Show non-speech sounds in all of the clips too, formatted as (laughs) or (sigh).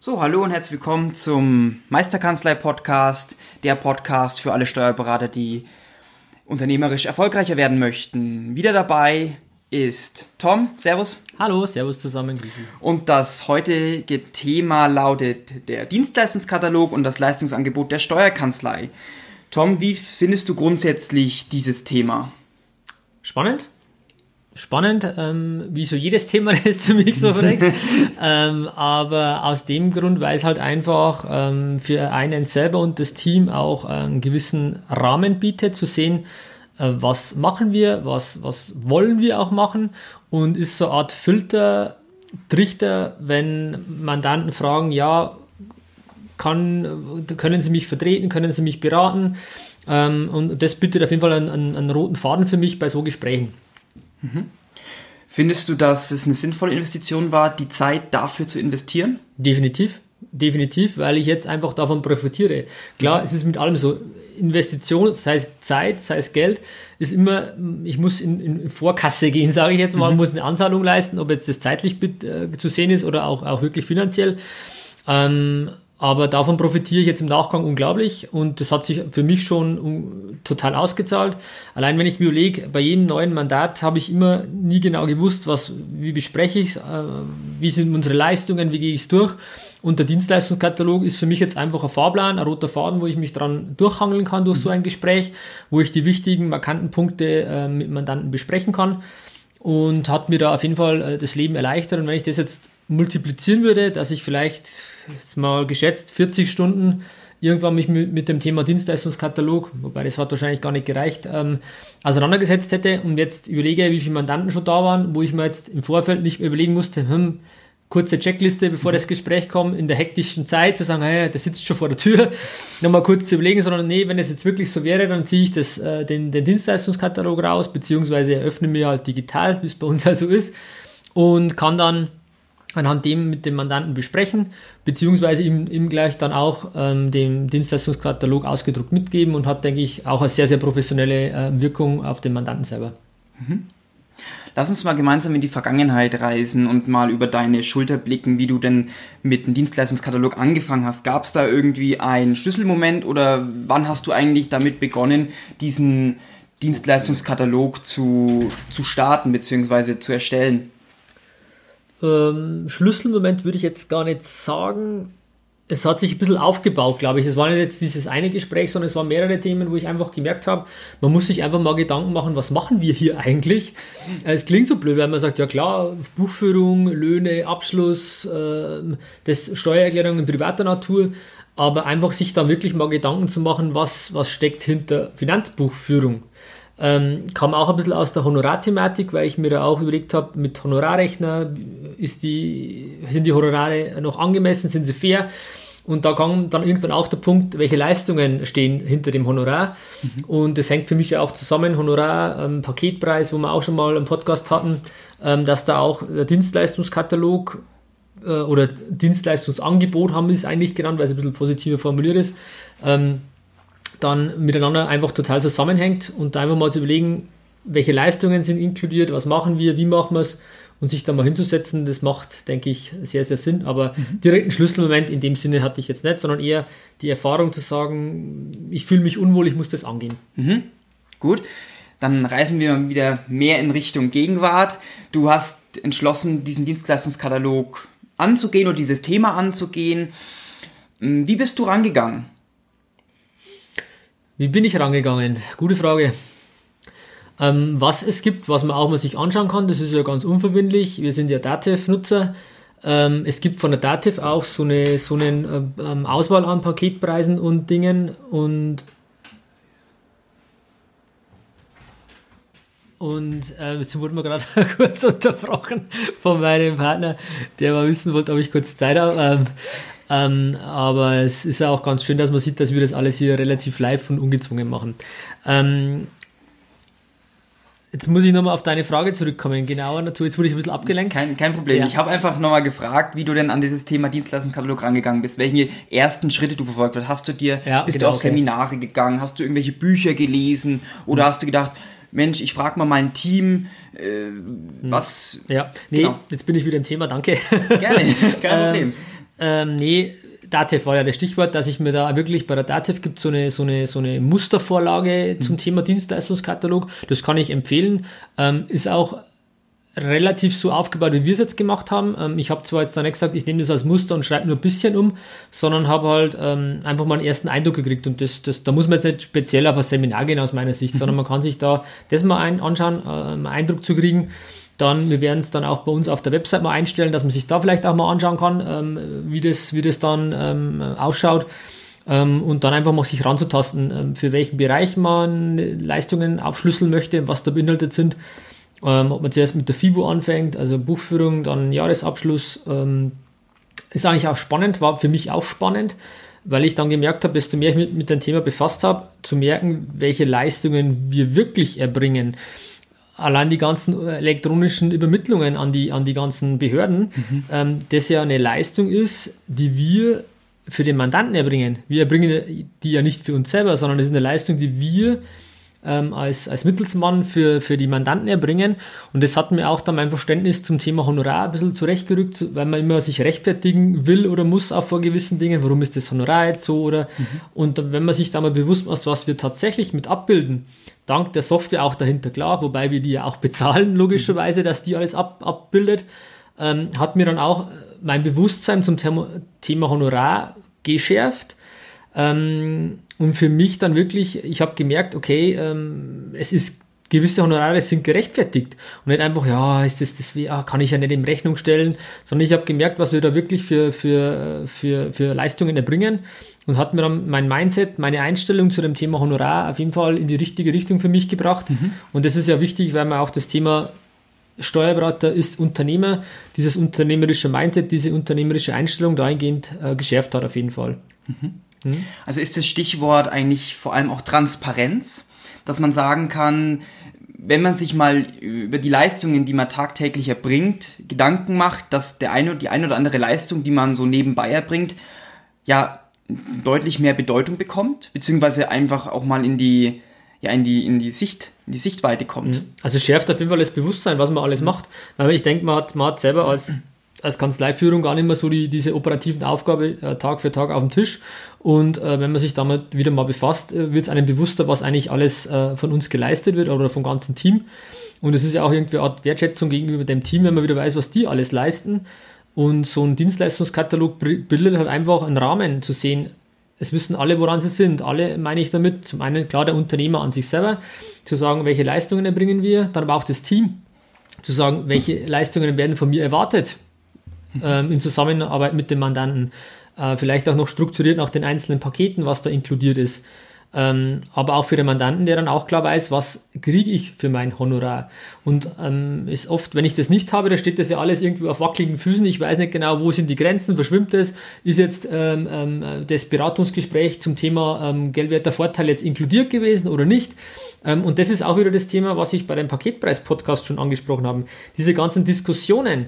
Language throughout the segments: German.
So, hallo und herzlich willkommen zum Meisterkanzlei-Podcast, der Podcast für alle Steuerberater, die unternehmerisch erfolgreicher werden möchten. Wieder dabei ist Tom. Servus. Hallo, servus zusammen. Und das heutige Thema lautet der Dienstleistungskatalog und das Leistungsangebot der Steuerkanzlei. Tom, wie findest du grundsätzlich dieses Thema? Spannend. Spannend, ähm, wie so jedes Thema, (laughs) das du mich so fragst. (laughs) ähm, aber aus dem Grund, weil es halt einfach ähm, für einen selber und das Team auch einen gewissen Rahmen bietet, zu sehen, äh, was machen wir, was, was wollen wir auch machen und ist so eine Art Filter, Trichter, wenn Mandanten fragen, ja, kann, können Sie mich vertreten, können Sie mich beraten. Ähm, und das bietet auf jeden Fall einen, einen, einen, roten Faden für mich bei so Gesprächen. Mhm. Findest du, dass es eine sinnvolle Investition war, die Zeit dafür zu investieren? Definitiv. Definitiv, weil ich jetzt einfach davon profitiere. Klar, es ist mit allem so, Investition, sei es Zeit, sei es Geld, ist immer, ich muss in, in Vorkasse gehen, (laughs) sage ich jetzt mal, mhm. muss eine Anzahlung leisten, ob jetzt das zeitlich äh, zu sehen ist oder auch, auch wirklich finanziell. Ähm, aber davon profitiere ich jetzt im Nachgang unglaublich und das hat sich für mich schon total ausgezahlt. Allein wenn ich mir überlege, bei jedem neuen Mandat habe ich immer nie genau gewusst, was, wie bespreche ich es, äh, wie sind unsere Leistungen, wie gehe ich es durch. Und der Dienstleistungskatalog ist für mich jetzt einfach ein Fahrplan, ein roter Faden, wo ich mich dran durchhangeln kann durch so ein Gespräch, wo ich die wichtigen, markanten Punkte äh, mit Mandanten besprechen kann und hat mir da auf jeden Fall äh, das Leben erleichtert. Und wenn ich das jetzt multiplizieren würde, dass ich vielleicht jetzt mal geschätzt 40 Stunden irgendwann mich mit, dem Thema Dienstleistungskatalog, wobei das hat wahrscheinlich gar nicht gereicht, ähm, auseinandergesetzt hätte und jetzt überlege, wie viele Mandanten schon da waren, wo ich mir jetzt im Vorfeld nicht überlegen musste, hm, kurze Checkliste, bevor das Gespräch kommt, in der hektischen Zeit zu sagen, hey, der sitzt schon vor der Tür, (laughs) nochmal kurz zu überlegen, sondern nee, wenn es jetzt wirklich so wäre, dann ziehe ich das, äh, den, den Dienstleistungskatalog raus, beziehungsweise eröffne mir halt digital, wie es bei uns also ist, und kann dann anhand dem mit dem Mandanten besprechen, beziehungsweise ihm, ihm gleich dann auch ähm, den Dienstleistungskatalog ausgedruckt mitgeben und hat, denke ich, auch eine sehr, sehr professionelle äh, Wirkung auf den Mandanten selber. Mhm. Lass uns mal gemeinsam in die Vergangenheit reisen und mal über deine Schulter blicken, wie du denn mit dem Dienstleistungskatalog angefangen hast. Gab es da irgendwie einen Schlüsselmoment oder wann hast du eigentlich damit begonnen, diesen Dienstleistungskatalog zu, zu starten bzw. zu erstellen? Ähm, Schlüsselmoment würde ich jetzt gar nicht sagen. Es hat sich ein bisschen aufgebaut, glaube ich. Es war nicht jetzt dieses eine Gespräch, sondern es waren mehrere Themen, wo ich einfach gemerkt habe, man muss sich einfach mal Gedanken machen, was machen wir hier (laughs) eigentlich? Äh, es klingt so blöd, weil man sagt, ja klar, Buchführung, Löhne, Abschluss, äh, das Steuererklärungen privater Natur, aber einfach sich da wirklich mal Gedanken zu machen, was, was steckt hinter Finanzbuchführung. Ähm, kam auch ein bisschen aus der Honorarthematik, weil ich mir da auch überlegt habe, mit Honorarrechner ist die, sind die Honorare noch angemessen, sind sie fair? Und da kam dann irgendwann auch der Punkt, welche Leistungen stehen hinter dem Honorar. Mhm. Und das hängt für mich ja auch zusammen, Honorar, ähm, Paketpreis, wo wir auch schon mal im Podcast hatten, ähm, dass da auch der Dienstleistungskatalog äh, oder Dienstleistungsangebot haben wir es eigentlich genannt, weil es ein bisschen positiver formuliert ist, ähm, dann miteinander einfach total zusammenhängt und einfach mal zu überlegen, welche Leistungen sind inkludiert, was machen wir, wie machen wir es und sich da mal hinzusetzen, das macht, denke ich, sehr, sehr Sinn. Aber mhm. direkt einen Schlüsselmoment in dem Sinne hatte ich jetzt nicht, sondern eher die Erfahrung zu sagen, ich fühle mich unwohl, ich muss das angehen. Mhm. Gut, dann reisen wir wieder mehr in Richtung Gegenwart. Du hast entschlossen, diesen Dienstleistungskatalog anzugehen oder dieses Thema anzugehen. Wie bist du rangegangen? Wie bin ich rangegangen? Gute Frage. Ähm, was es gibt, was man auch mal sich anschauen kann, das ist ja ganz unverbindlich. Wir sind ja Dativ-Nutzer. Ähm, es gibt von der Dativ auch so eine so einen, ähm, Auswahl an Paketpreisen und Dingen und und äh, es wurde mir gerade (laughs) kurz unterbrochen von meinem Partner, der mal wissen wollte, ob ich kurz Zeit habe. Ähm, ähm, aber es ist ja auch ganz schön, dass man sieht, dass wir das alles hier relativ live und ungezwungen machen. Ähm, Jetzt muss ich nochmal auf deine Frage zurückkommen. Genauer Natur, jetzt wurde ich ein bisschen abgelenkt. Kein, kein Problem. Ja. Ich habe einfach nochmal gefragt, wie du denn an dieses Thema Dienstleistungskatalog rangegangen bist, welche ersten Schritte du verfolgt hast. Hast du dir, Ja, bist genau, du auf okay. Seminare gegangen, hast du irgendwelche Bücher gelesen oder hast du gedacht, Mensch, ich frage mal mein Team, äh, was Ja, nee, Genau. jetzt bin ich wieder im Thema, danke. gerne, (laughs) kein Problem. Ähm, nee, Datev war ja das Stichwort, dass ich mir da wirklich bei der Datev gibt so eine so eine so eine Mustervorlage Mhm. zum Thema Dienstleistungskatalog. Das kann ich empfehlen. Ähm, ist auch relativ so aufgebaut, wie wir es jetzt gemacht haben. Ähm, ich habe zwar jetzt da nicht gesagt, ich nehme das als Muster und schreibe nur ein bisschen um, sondern habe halt ähm, einfach mal einen ersten Eindruck gekriegt. Und das, das, da muss man jetzt nicht speziell auf ein Seminar gehen aus meiner Sicht, sondern man kann sich da das mal ein, anschauen, äh, einen Eindruck zu kriegen. Dann, wir werden es dann auch bei uns auf der Website mal einstellen, dass man sich da vielleicht auch mal anschauen kann, ähm, wie, das, wie das dann ähm, ausschaut. Ähm, und dann einfach mal sich ranzutasten, ähm, für welchen Bereich man Leistungen aufschlüsseln möchte, was da beinhaltet sind. Ähm, ob man zuerst mit der FIBO anfängt, also Buchführung, dann Jahresabschluss. Ähm, ist eigentlich auch spannend, war für mich auch spannend, weil ich dann gemerkt habe, desto mehr ich mich mit dem Thema befasst habe, zu merken, welche Leistungen wir wirklich erbringen. Allein die ganzen elektronischen Übermittlungen an die, an die ganzen Behörden, ähm, das ja eine Leistung ist, die wir für den Mandanten erbringen. Wir erbringen die ja nicht für uns selber, sondern das ist eine Leistung, die wir ähm, als, als Mittelsmann für, für die Mandanten erbringen. Und das hat mir auch dann mein Verständnis zum Thema Honorar ein bisschen zurechtgerückt, weil man immer sich rechtfertigen will oder muss auch vor gewissen Dingen. Warum ist das Honorar jetzt so? Oder, Und wenn man sich da mal bewusst macht, was wir tatsächlich mit abbilden, dank der Software auch dahinter, klar, wobei wir die ja auch bezahlen, logischerweise, dass die alles ab, abbildet, ähm, hat mir dann auch mein Bewusstsein zum Thema, Thema Honorar geschärft. Ähm, und für mich dann wirklich, ich habe gemerkt, okay, ähm, es ist gewisse Honorare sind gerechtfertigt. Und nicht einfach, ja, ist das, das ja, kann ich ja nicht in Rechnung stellen, sondern ich habe gemerkt, was wir da wirklich für, für, für, für Leistungen erbringen. Und hat mir dann mein Mindset, meine Einstellung zu dem Thema Honorar auf jeden Fall in die richtige Richtung für mich gebracht. Und das ist ja wichtig, weil man auch das Thema Steuerberater ist Unternehmer, dieses unternehmerische Mindset, diese unternehmerische Einstellung dahingehend äh, geschärft hat auf jeden Fall. Also ist das Stichwort eigentlich vor allem auch Transparenz, dass man sagen kann, wenn man sich mal über die Leistungen, die man tagtäglich erbringt, Gedanken macht, dass der eine, die eine oder andere Leistung, die man so nebenbei erbringt, ja deutlich mehr Bedeutung bekommt, beziehungsweise einfach auch mal in die, ja, in die, in die Sicht, in die Sichtweite kommt. Also es schärft auf jeden Fall das Bewusstsein, was man alles macht. Weil ich denke, man hat, man hat selber als, als Kanzleiführung gar nicht mehr so die, diese operativen Aufgabe äh, Tag für Tag auf dem Tisch. Und äh, wenn man sich damit wieder mal befasst, äh, wird es einem bewusster, was eigentlich alles äh, von uns geleistet wird oder vom ganzen Team. Und es ist ja auch irgendwie eine Art Wertschätzung gegenüber dem Team, wenn man wieder weiß, was die alles leisten. Und so ein Dienstleistungskatalog bildet halt einfach einen Rahmen zu sehen, es wissen alle, woran sie sind. Alle meine ich damit. Zum einen klar der Unternehmer an sich selber, zu sagen, welche Leistungen erbringen wir, dann aber auch das Team, zu sagen, welche Leistungen werden von mir erwartet ähm, in Zusammenarbeit mit dem Mandanten. Äh, vielleicht auch noch strukturiert nach den einzelnen Paketen, was da inkludiert ist. Ähm, aber auch für den Mandanten, der dann auch klar weiß, was kriege ich für mein Honorar. Und ähm, ist oft, wenn ich das nicht habe, da steht das ja alles irgendwie auf wackeligen Füßen. Ich weiß nicht genau, wo sind die Grenzen, verschwimmt es. Ist jetzt ähm, ähm, das Beratungsgespräch zum Thema ähm, geldwerter Vorteil jetzt inkludiert gewesen oder nicht? Ähm, und das ist auch wieder das Thema, was ich bei dem Paketpreis-Podcast schon angesprochen habe. Diese ganzen Diskussionen,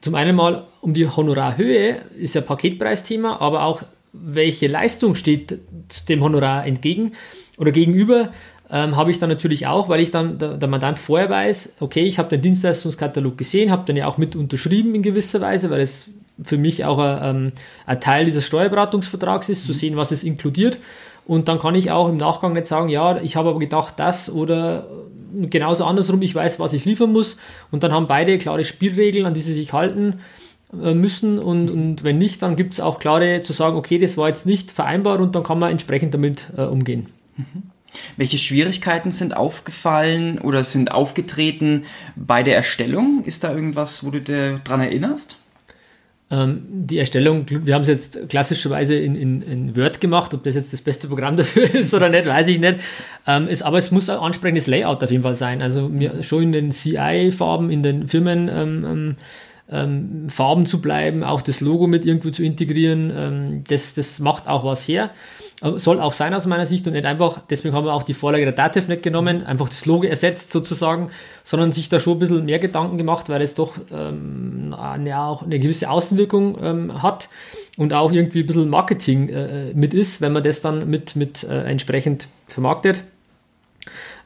zum einen mal um die Honorarhöhe, ist ja Paketpreisthema, aber auch welche Leistung steht dem Honorar entgegen oder gegenüber, ähm, habe ich dann natürlich auch, weil ich dann der, der Mandant vorher weiß, okay, ich habe den Dienstleistungskatalog gesehen, habe den ja auch mit unterschrieben in gewisser Weise, weil es für mich auch ein, ähm, ein Teil dieses Steuerberatungsvertrags ist, zu sehen, was es inkludiert. Und dann kann ich auch im Nachgang nicht sagen, ja, ich habe aber gedacht, das oder genauso andersrum, ich weiß, was ich liefern muss. Und dann haben beide klare Spielregeln, an die sie sich halten äh, müssen. Und, und wenn nicht, dann gibt es auch klare zu sagen, okay, das war jetzt nicht vereinbar und dann kann man entsprechend damit äh, umgehen. Welche Schwierigkeiten sind aufgefallen oder sind aufgetreten bei der Erstellung? Ist da irgendwas, wo du dir dran erinnerst? Ähm, die Erstellung, wir haben es jetzt klassischerweise in, in, in, Word gemacht, ob das jetzt das beste Programm (laughs) dafür ist oder nicht, weiß ich nicht. Ähm, ist, aber es muss ein ansprechendes Layout auf jeden Fall sein. Also mir schon in den CI-Farben, in den Firmen ähm, ähm, ähm, Farben zu bleiben, auch das Logo mit irgendwo zu integrieren, ähm, das, das macht auch was her. Soll auch sein aus meiner Sicht und nicht einfach, deswegen haben wir auch die Vorlage der Dativ nicht genommen, einfach das Logo ersetzt sozusagen, sondern sich da schon ein bisschen mehr Gedanken gemacht, weil es doch ähm, eine, auch eine gewisse Außenwirkung ähm, hat und auch irgendwie ein bisschen Marketing äh, mit ist, wenn man das dann mit, mit äh, entsprechend vermarktet.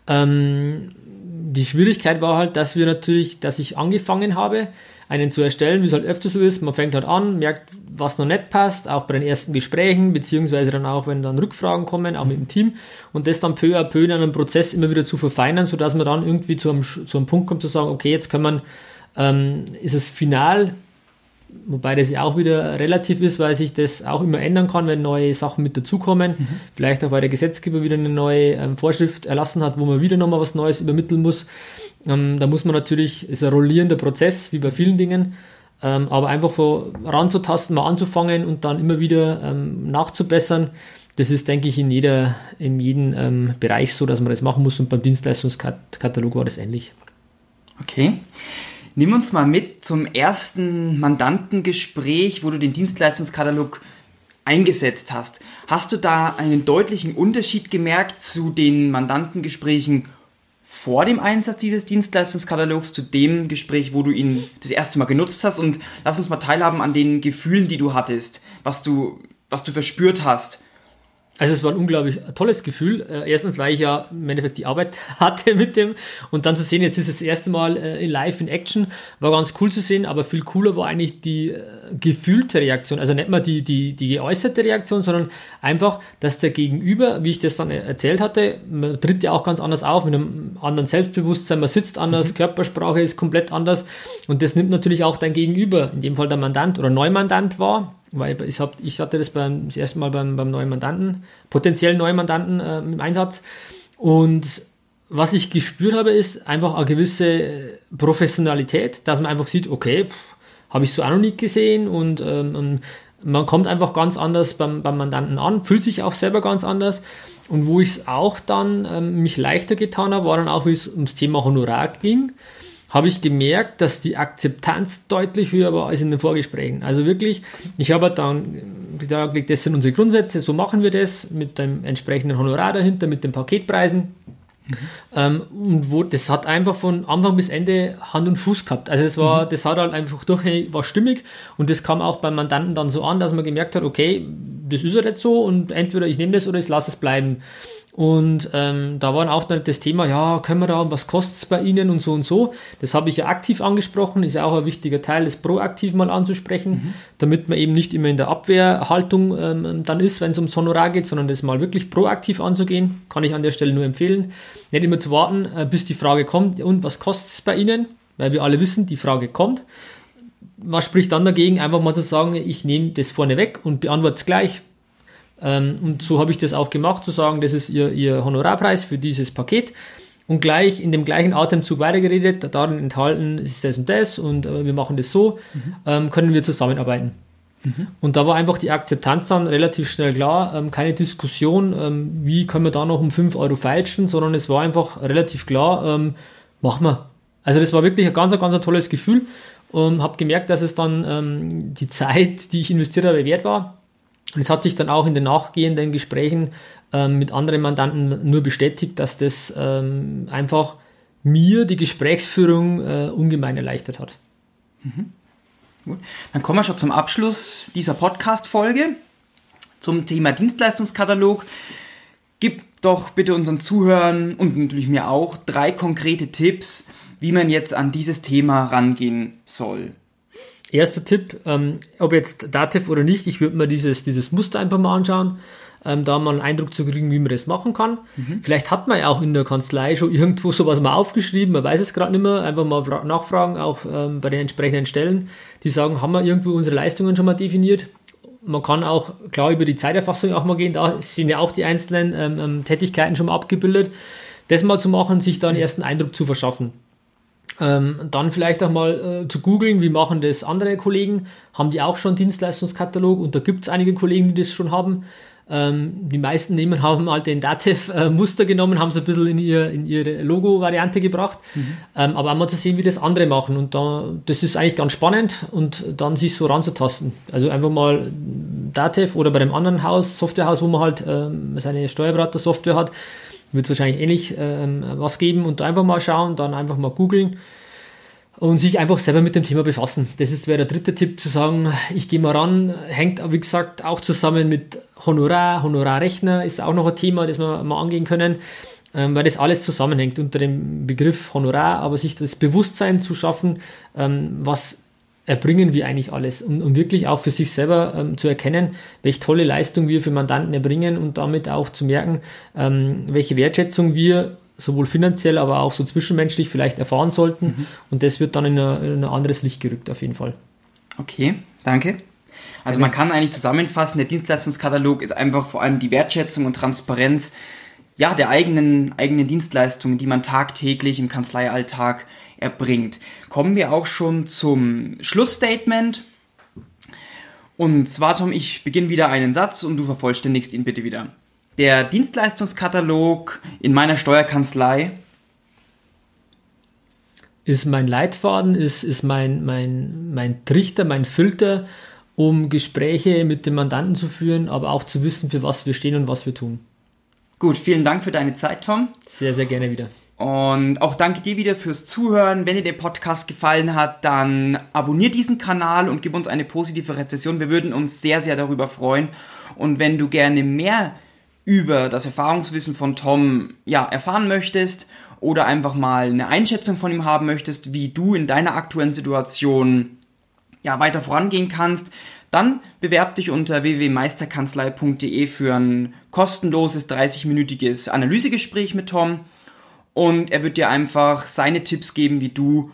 Ähm, die Schwierigkeit war halt, dass wir natürlich, dass ich angefangen habe, einen zu erstellen, wie es halt öfter so ist. Man fängt halt an, merkt, was noch nicht passt, auch bei den ersten Gesprächen, beziehungsweise dann auch, wenn dann Rückfragen kommen, auch mit dem Team und das dann peu à peu in einem Prozess immer wieder zu verfeinern, sodass man dann irgendwie zu einem, zu einem Punkt kommt, zu sagen, okay, jetzt kann man, ähm, ist es final, wobei das ja auch wieder relativ ist, weil sich das auch immer ändern kann, wenn neue Sachen mit dazukommen. Mhm. Vielleicht auch, weil der Gesetzgeber wieder eine neue ähm, Vorschrift erlassen hat, wo man wieder nochmal was Neues übermitteln muss. Ähm, da muss man natürlich, ist ein rollierender Prozess, wie bei vielen Dingen, ähm, aber einfach ranzutasten, mal anzufangen und dann immer wieder ähm, nachzubessern. Das ist, denke ich, in, jeder, in jedem ähm, Bereich so, dass man das machen muss und beim Dienstleistungskatalog war das ähnlich. Okay. Nimm uns mal mit zum ersten Mandantengespräch, wo du den Dienstleistungskatalog eingesetzt hast. Hast du da einen deutlichen Unterschied gemerkt zu den Mandantengesprächen vor dem Einsatz dieses Dienstleistungskatalogs zu dem Gespräch, wo du ihn das erste Mal genutzt hast und lass uns mal teilhaben an den Gefühlen, die du hattest, was du, was du verspürt hast. Also es war ein unglaublich tolles Gefühl. Äh, erstens, weil ich ja im Endeffekt die Arbeit (laughs) hatte mit dem und dann zu sehen, jetzt ist es das erste Mal äh, in live in Action, war ganz cool zu sehen, aber viel cooler war eigentlich die äh, gefühlte Reaktion. Also nicht mal die, die, die geäußerte Reaktion, sondern einfach, dass der Gegenüber, wie ich das dann erzählt hatte, man tritt ja auch ganz anders auf, mit einem anderen Selbstbewusstsein, man sitzt anders, mhm. Körpersprache ist komplett anders und das nimmt natürlich auch dein Gegenüber, in dem Fall der Mandant oder Neumandant war weil ich, hab, ich hatte das beim, das erste Mal beim, beim neuen Mandanten, potenziellen neuen Mandanten äh, im Einsatz. Und was ich gespürt habe, ist einfach eine gewisse Professionalität, dass man einfach sieht, okay, habe ich so auch noch nicht gesehen und ähm, man kommt einfach ganz anders beim, beim Mandanten an, fühlt sich auch selber ganz anders. Und wo ich es auch dann ähm, mich leichter getan habe, war dann auch, wie es ums Thema Honorar ging habe ich gemerkt, dass die Akzeptanz deutlich höher war als in den Vorgesprächen. Also wirklich, ich habe dann gesagt, das sind unsere Grundsätze, so machen wir das mit dem entsprechenden Honorar dahinter, mit den Paketpreisen. Mhm. Ähm, und wo, das hat einfach von Anfang bis Ende Hand und Fuß gehabt. Also es war, mhm. das hat halt einfach durch, war stimmig und das kam auch beim Mandanten dann so an, dass man gemerkt hat, okay, das ist ja jetzt so und entweder ich nehme das oder ich lasse es bleiben. Und ähm, da war auch dann das Thema, ja, können wir da, was kostet es bei Ihnen und so und so. Das habe ich ja aktiv angesprochen, ist ja auch ein wichtiger Teil, das proaktiv mal anzusprechen, mhm. damit man eben nicht immer in der Abwehrhaltung ähm, dann ist, wenn es ums Honorar geht, sondern das mal wirklich proaktiv anzugehen. Kann ich an der Stelle nur empfehlen. Nicht immer zu warten, äh, bis die Frage kommt, und was kostet es bei Ihnen? Weil wir alle wissen, die Frage kommt. Was spricht dann dagegen, einfach mal zu sagen, ich nehme das vorne weg und beantworte es gleich und so habe ich das auch gemacht, zu sagen, das ist ihr, ihr Honorarpreis für dieses Paket und gleich in dem gleichen Atemzug weitergeredet, darin enthalten ist das und das und äh, wir machen das so, mhm. ähm, können wir zusammenarbeiten. Mhm. Und da war einfach die Akzeptanz dann relativ schnell klar, ähm, keine Diskussion, ähm, wie können wir da noch um 5 Euro feilschen, sondern es war einfach relativ klar, ähm, machen wir. Also das war wirklich ein ganz, ganz tolles Gefühl und habe gemerkt, dass es dann ähm, die Zeit, die ich investiert habe, wert war und es hat sich dann auch in den nachgehenden Gesprächen ähm, mit anderen Mandanten nur bestätigt, dass das ähm, einfach mir die Gesprächsführung äh, ungemein erleichtert hat. Mhm. Gut. Dann kommen wir schon zum Abschluss dieser Podcast-Folge zum Thema Dienstleistungskatalog. Gib doch bitte unseren Zuhörern und natürlich mir auch drei konkrete Tipps, wie man jetzt an dieses Thema rangehen soll. Erster Tipp, ähm, ob jetzt Dativ oder nicht, ich würde mir dieses, dieses Muster einfach mal anschauen, ähm, da mal einen Eindruck zu kriegen, wie man das machen kann. Mhm. Vielleicht hat man ja auch in der Kanzlei schon irgendwo sowas mal aufgeschrieben, man weiß es gerade nicht mehr, einfach mal nachfragen, auch ähm, bei den entsprechenden Stellen, die sagen, haben wir irgendwo unsere Leistungen schon mal definiert? Man kann auch klar über die Zeiterfassung auch mal gehen, da sind ja auch die einzelnen ähm, ähm Tätigkeiten schon mal abgebildet. Das mal zu machen, sich da einen ersten Eindruck zu verschaffen. Ähm, dann vielleicht auch mal äh, zu googeln, wie machen das andere Kollegen. Haben die auch schon Dienstleistungskatalog? Und da gibt es einige Kollegen, die das schon haben. Ähm, die meisten nehmen (laughs) haben halt den Dativ-Muster genommen, haben es ein bisschen in, ihr, in ihre Logo-Variante gebracht. Mhm. Ähm, aber einmal zu sehen, wie das andere machen. Und da, das ist eigentlich ganz spannend und dann sich so ranzutasten. Also einfach mal Dativ oder bei dem anderen Haus, Softwarehaus, wo man halt ähm, seine Steuerberater-Software hat, wird es wahrscheinlich ähnlich ähm, was geben und einfach mal schauen, dann einfach mal googeln und sich einfach selber mit dem Thema befassen. Das ist wäre der dritte Tipp, zu sagen, ich gehe mal ran, hängt wie gesagt auch zusammen mit Honorar, Honorarrechner ist auch noch ein Thema, das wir mal angehen können, ähm, weil das alles zusammenhängt unter dem Begriff Honorar, aber sich das Bewusstsein zu schaffen, ähm, was erbringen wir eigentlich alles und, um wirklich auch für sich selber ähm, zu erkennen, welche tolle Leistung wir für Mandanten erbringen und damit auch zu merken, ähm, welche Wertschätzung wir sowohl finanziell, aber auch so zwischenmenschlich vielleicht erfahren sollten. Mhm. Und das wird dann in, ein anderes Licht gerückt, auf jeden Fall. Okay, danke. Also man kann eigentlich zusammenfassen, der Dienstleistungskatalog ist einfach vor allem die Wertschätzung und Transparenz ja, der eigenen, eigenen Dienstleistungen, die man tagtäglich im Kanzleialltag erbringt. Kommen wir auch schon zum Schlussstatement. Und zwar, Tom, ich beginne wieder einen Satz und du vervollständigst ihn bitte wieder der Dienstleistungskatalog in meiner Steuerkanzlei ist mein Leitfaden, ist, ist mein, mein, mein Trichter, mein Filter, um Gespräche mit dem Mandanten zu führen, aber auch zu wissen, für was wir stehen und was wir tun. Gut, vielen Dank für deine Zeit, Tom. Sehr, sehr gerne wieder. Und auch danke dir wieder fürs Zuhören. Wenn dir der Podcast gefallen hat, dann abonnier diesen Kanal und gib uns eine positive Rezession. Wir würden uns sehr, sehr darüber freuen. Und wenn du gerne mehr über das Erfahrungswissen von Tom ja, erfahren möchtest oder einfach mal eine Einschätzung von ihm haben möchtest, wie du in deiner aktuellen Situation ja, weiter vorangehen kannst, dann bewerb dich unter www.meisterkanzlei.de für ein kostenloses 30-minütiges Analysegespräch mit Tom und er wird dir einfach seine Tipps geben, wie du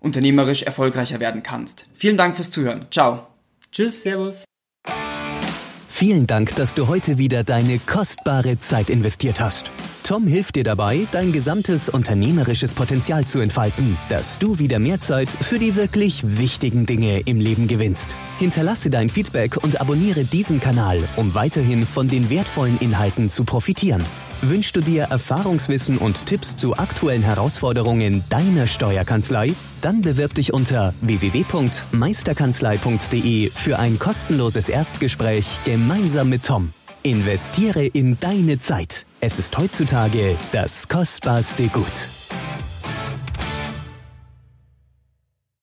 unternehmerisch erfolgreicher werden kannst. Vielen Dank fürs Zuhören. Ciao. Tschüss, Servus. Vielen Dank, dass du heute wieder deine kostbare Zeit investiert hast. Tom hilft dir dabei, dein gesamtes unternehmerisches Potenzial zu entfalten, dass du wieder mehr Zeit für die wirklich wichtigen Dinge im Leben gewinnst. Hinterlasse dein Feedback und abonniere diesen Kanal, um weiterhin von den wertvollen Inhalten zu profitieren. Wünschst du dir Erfahrungswissen und Tipps zu aktuellen Herausforderungen deiner Steuerkanzlei? Dann bewirb dich unter www.meisterkanzlei.de für ein kostenloses Erstgespräch gemeinsam mit Tom. Investiere in deine Zeit. Es ist heutzutage das kostbarste Gut.